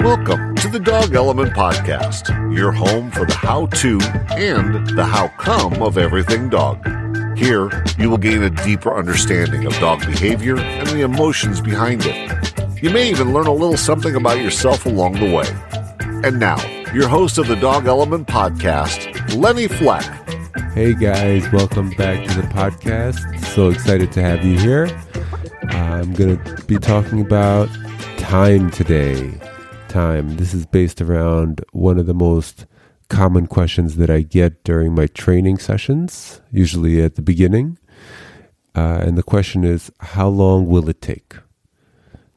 Welcome to the Dog Element Podcast, your home for the how to and the how come of everything dog. Here, you will gain a deeper understanding of dog behavior and the emotions behind it. You may even learn a little something about yourself along the way. And now, your host of the Dog Element Podcast, Lenny Fleck. Hey guys, welcome back to the podcast. So excited to have you here. I'm going to be talking about time today. Time. This is based around one of the most common questions that I get during my training sessions, usually at the beginning. Uh, and the question is, how long will it take?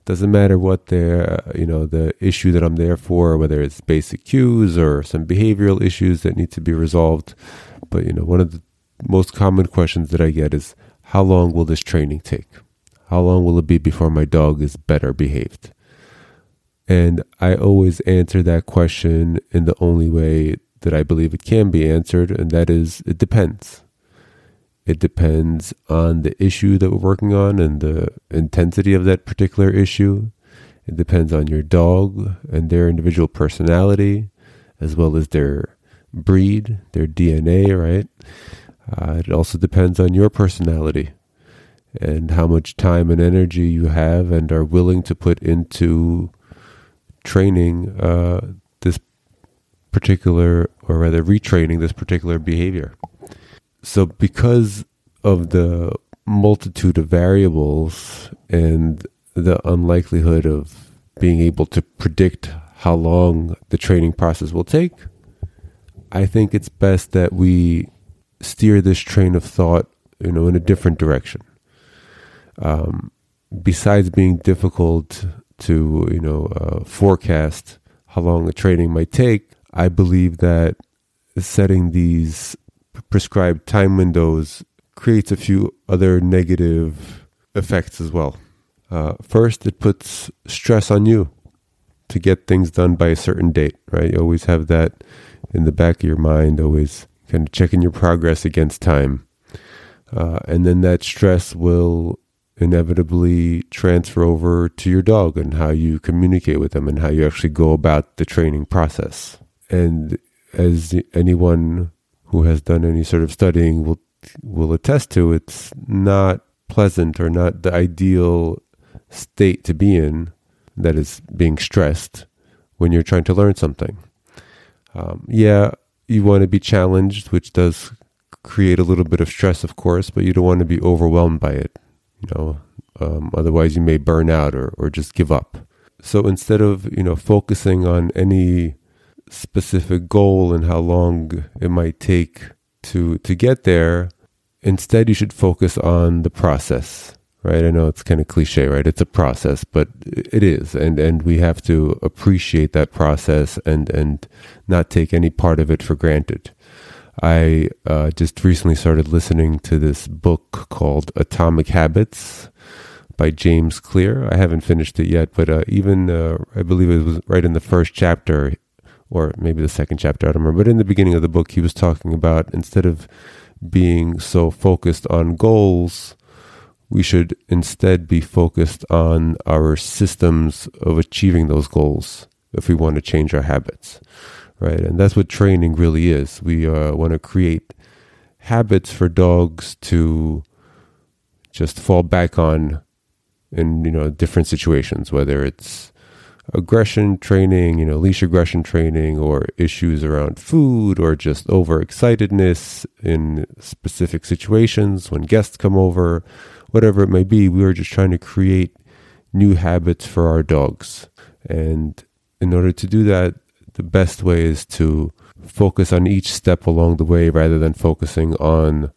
Doesn't matter what the you know the issue that I'm there for, whether it's basic cues or some behavioral issues that need to be resolved. But you know, one of the most common questions that I get is, how long will this training take? How long will it be before my dog is better behaved? And I always answer that question in the only way that I believe it can be answered, and that is it depends. It depends on the issue that we're working on and the intensity of that particular issue. It depends on your dog and their individual personality, as well as their breed, their DNA, right? Uh, it also depends on your personality and how much time and energy you have and are willing to put into training uh, this particular, or rather retraining this particular behavior. So, because of the multitude of variables and the unlikelihood of being able to predict how long the training process will take, I think it's best that we steer this train of thought, you know, in a different direction. Um, besides being difficult to, you know, uh, forecast how long a training might take, I believe that setting these prescribed time windows creates a few other negative effects as well. Uh, first, it puts stress on you to get things done by a certain date, right? You always have that in the back of your mind, always kind of checking your progress against time. Uh, and then that stress will inevitably transfer over to your dog and how you communicate with them and how you actually go about the training process. And as anyone who has done any sort of studying will will attest to, it's not pleasant or not the ideal state to be in that is being stressed when you're trying to learn something. Um, yeah, you want to be challenged, which does create a little bit of stress, of course, but you don't want to be overwhelmed by it. You know, um, otherwise you may burn out or, or just give up. So instead of you know focusing on any specific goal and how long it might take to to get there, instead you should focus on the process. Right? I know it's kind of cliche, right? It's a process, but it is, and and we have to appreciate that process and and not take any part of it for granted. I uh, just recently started listening to this book called Atomic Habits by James Clear. I haven't finished it yet, but uh, even uh, I believe it was right in the first chapter, or maybe the second chapter, I don't remember. But in the beginning of the book, he was talking about instead of being so focused on goals, we should instead be focused on our systems of achieving those goals if we want to change our habits right? And that's what training really is. We uh, want to create habits for dogs to just fall back on in you know different situations, whether it's aggression training, you know, leash aggression training, or issues around food, or just overexcitedness in specific situations when guests come over, whatever it may be. We are just trying to create new habits for our dogs. And in order to do that, the best way is to focus on each step along the way rather than focusing on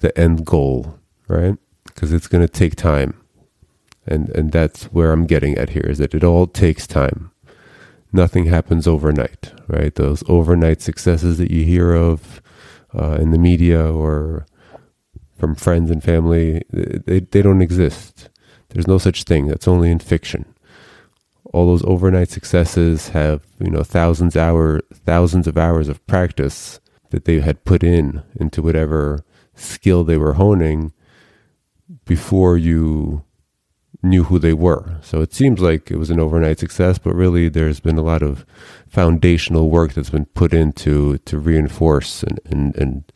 the end goal, right? Because it's going to take time. And and that's where I'm getting at here is that it all takes time. Nothing happens overnight, right? Those overnight successes that you hear of uh, in the media or from friends and family, they, they don't exist. There's no such thing. That's only in fiction all those overnight successes have you know thousands hour thousands of hours of practice that they had put in into whatever skill they were honing before you knew who they were. So it seems like it was an overnight success, but really there's been a lot of foundational work that's been put into to reinforce and, and, and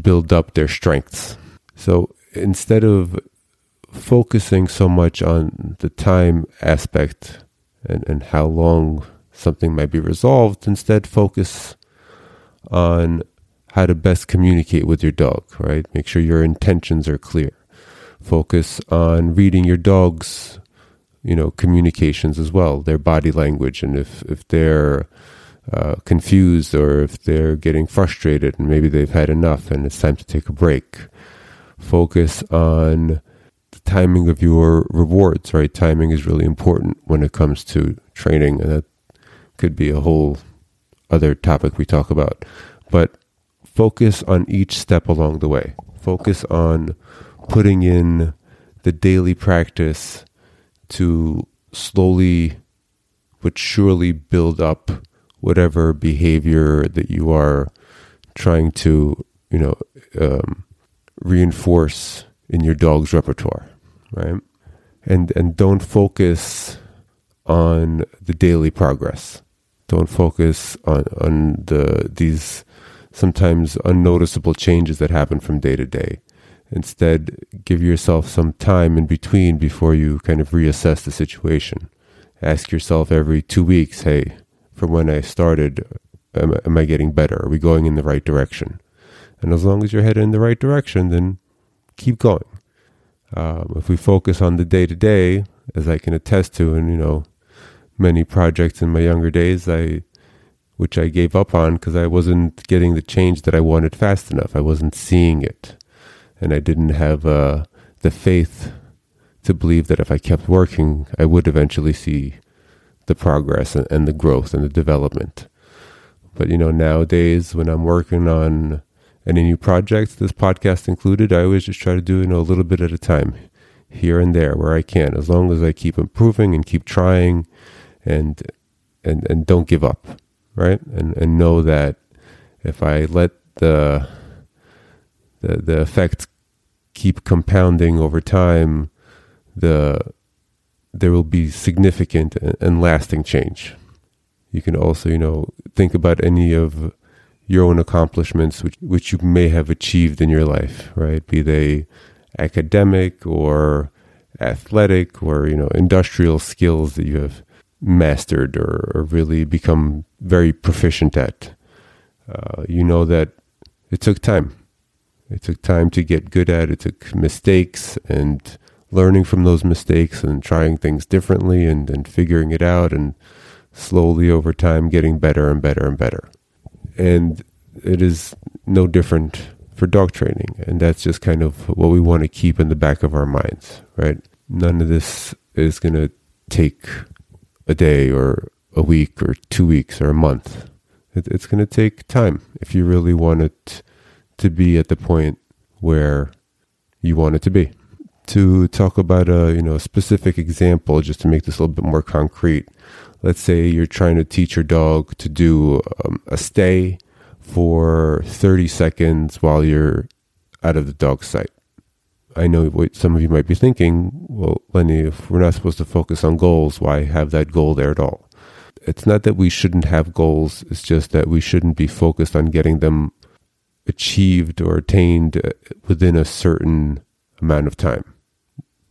build up their strengths. So instead of focusing so much on the time aspect and, and how long something might be resolved, instead focus on how to best communicate with your dog, right? Make sure your intentions are clear. Focus on reading your dog's, you know, communications as well, their body language, and if if they're uh, confused or if they're getting frustrated and maybe they've had enough and it's time to take a break. Focus on the timing of your rewards, right? Timing is really important when it comes to training, and that could be a whole other topic we talk about. But focus on each step along the way. Focus on putting in the daily practice to slowly but surely build up whatever behavior that you are trying to, you know, um, reinforce in your dog's repertoire, right? And and don't focus on the daily progress. Don't focus on on the these sometimes unnoticeable changes that happen from day to day. Instead, give yourself some time in between before you kind of reassess the situation. Ask yourself every two weeks, hey, from when I started, am, am I getting better? Are we going in the right direction? And as long as you're headed in the right direction, then keep going. Um, if we focus on the day to day, as I can attest to, and you know, many projects in my younger days, I which I gave up on because I wasn't getting the change that I wanted fast enough. I wasn't seeing it, and I didn't have uh, the faith to believe that if I kept working, I would eventually see the progress and, and the growth and the development. But you know, nowadays when I'm working on any new projects, this podcast included, I always just try to do you know a little bit at a time, here and there where I can, as long as I keep improving and keep trying, and and and don't give up, right? And and know that if I let the the the effects keep compounding over time, the there will be significant and lasting change. You can also, you know, think about any of your own accomplishments which, which you may have achieved in your life, right? Be they academic or athletic or, you know, industrial skills that you have mastered or, or really become very proficient at. Uh, you know that it took time. It took time to get good at. It took mistakes and learning from those mistakes and trying things differently and, and figuring it out and slowly over time getting better and better and better. And it is no different for dog training. And that's just kind of what we want to keep in the back of our minds, right? None of this is going to take a day or a week or two weeks or a month. It, it's going to take time if you really want it to be at the point where you want it to be to talk about a you know specific example just to make this a little bit more concrete. Let's say you're trying to teach your dog to do um, a stay for 30 seconds while you're out of the dog's sight. I know what some of you might be thinking well lenny if we're not supposed to focus on goals why have that goal there at all? It's not that we shouldn't have goals it's just that we shouldn't be focused on getting them achieved or attained uh, within a certain amount of time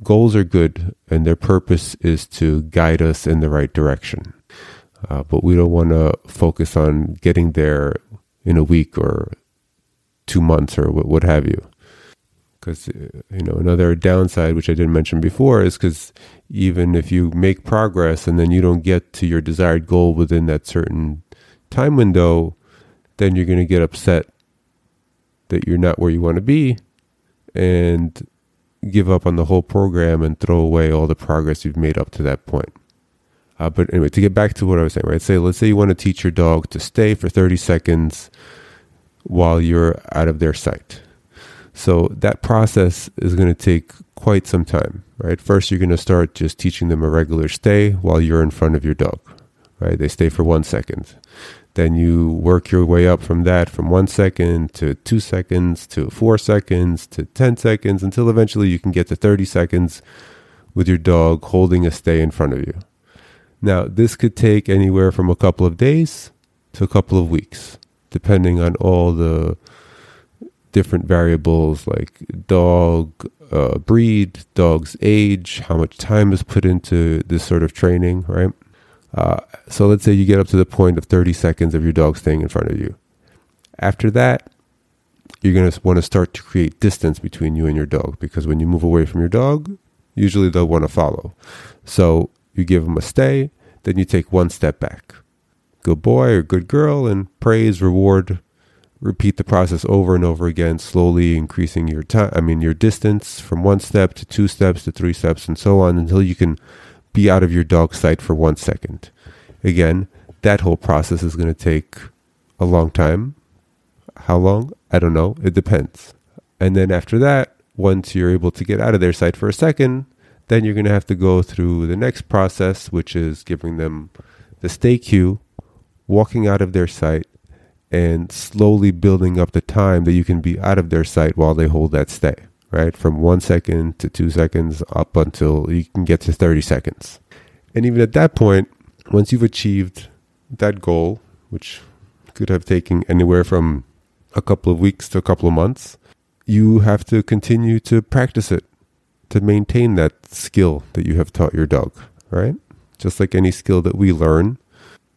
goals are good and their purpose is to guide us in the right direction. Uh, but we don't want to focus on getting there in a week or two months or what, what have you. Because, uh, you know, another downside, which I didn't mention before, is because even if you make progress and then you don't get to your desired goal within that certain time window, then you're going to get upset that you're not where you want to be. And give up on the whole program and throw away all the progress you've made up to that point. Uh, but anyway, to get back to what I was saying, right? Say, let's say you want to teach your dog to stay for 30 seconds while you're out of their sight. So that process is going to take quite some time, right? First, you're going to start just teaching them a regular stay while you're in front of your dog, right? They stay for one second. Then you work your way up from that from one second to two seconds to four seconds to 10 seconds until eventually you can get to 30 seconds with your dog holding a stay in front of you. Now, this could take anywhere from a couple of days to a couple of weeks, depending on all the different variables like dog uh, breed, dog's age, how much time is put into this sort of training, right? Uh, so let's say you get up to the point of 30 seconds of your dog staying in front of you. After that, you're going to want to start to create distance between you and your dog because when you move away from your dog, usually they'll want to follow. So you give them a stay, then you take one step back. Good boy or good girl, and praise, reward, repeat the process over and over again, slowly increasing your time, I mean, your distance from one step to two steps to three steps and so on until you can be out of your dog's sight for one second. Again, that whole process is going to take a long time. How long? I don't know. It depends. And then after that, once you're able to get out of their sight for a second, then you're going to have to go through the next process, which is giving them the stay cue, walking out of their sight, and slowly building up the time that you can be out of their sight while they hold that stay, right? From one second to two seconds up until you can get to 30 seconds. And even at that point, once you've achieved that goal, which could have taken anywhere from a couple of weeks to a couple of months, you have to continue to practice it to maintain that skill that you have taught your dog, right? Just like any skill that we learn,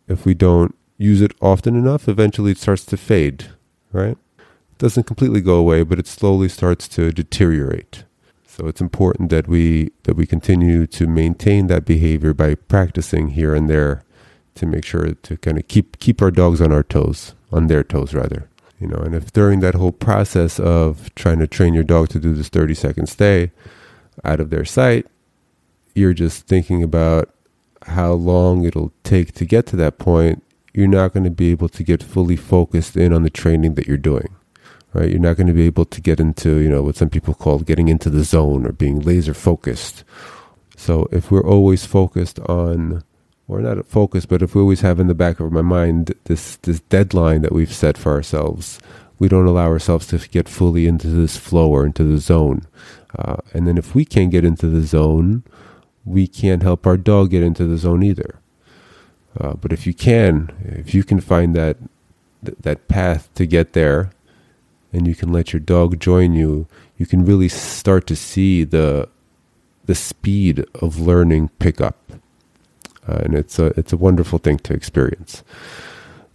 if we don't use it often enough, eventually it starts to fade, right? Doesn't completely go away, but it slowly starts to deteriorate. So it's important that we that we continue to maintain that behavior by practicing here and there to make sure to kind of keep keep our dogs on our toes, on their toes rather. You know, and if during that whole process of trying to train your dog to do this 30 second stay out of their sight, you're just thinking about how long it'll take to get to that point, you're not going to be able to get fully focused in on the training that you're doing. Right? You're not going to be able to get into, you know, what some people call getting into the zone or being laser focused. So if we're always focused on or not focused, but if we always have in the back of my mind this this deadline that we've set for ourselves, we don't allow ourselves to get fully into this flow or into the zone. Uh, and then if we can't get into the zone, we can't help our dog get into the zone either. Uh, but if you can, if you can find that that path to get there, and you can let your dog join you, you can really start to see the the speed of learning pick up uh, and it's a it's a wonderful thing to experience.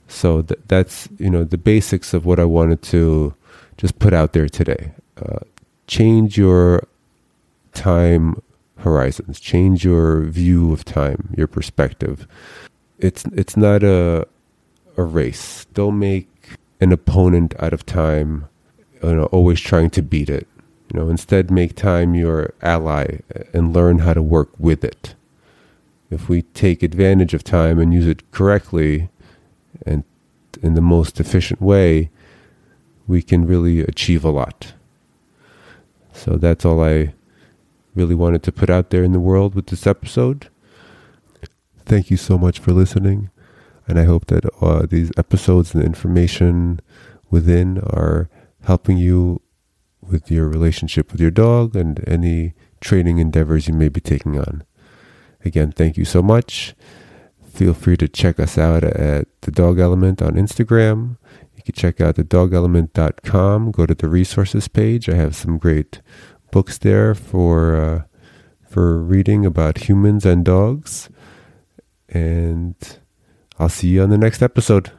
So th- that's you know the basics of what I wanted to just put out there today. Uh, change your time horizons. Change your view of time, your perspective. It's it's not a a race. Don't make an opponent out of time. You know, always trying to beat it. You know, instead make time your ally and learn how to work with it if we take advantage of time and use it correctly and in the most efficient way, we can really achieve a lot. So that's all I really wanted to put out there in the world with this episode. Thank you so much for listening. And I hope that uh, these episodes and the information within are helping you with your relationship with your dog and any training endeavors you may be taking on. Again, thank you so much. Feel free to check us out at The Dog Element on Instagram. You can check out thedogelement.com. Go to the resources page. I have some great books there for uh, for reading about humans and dogs. And I'll see you on the next episode.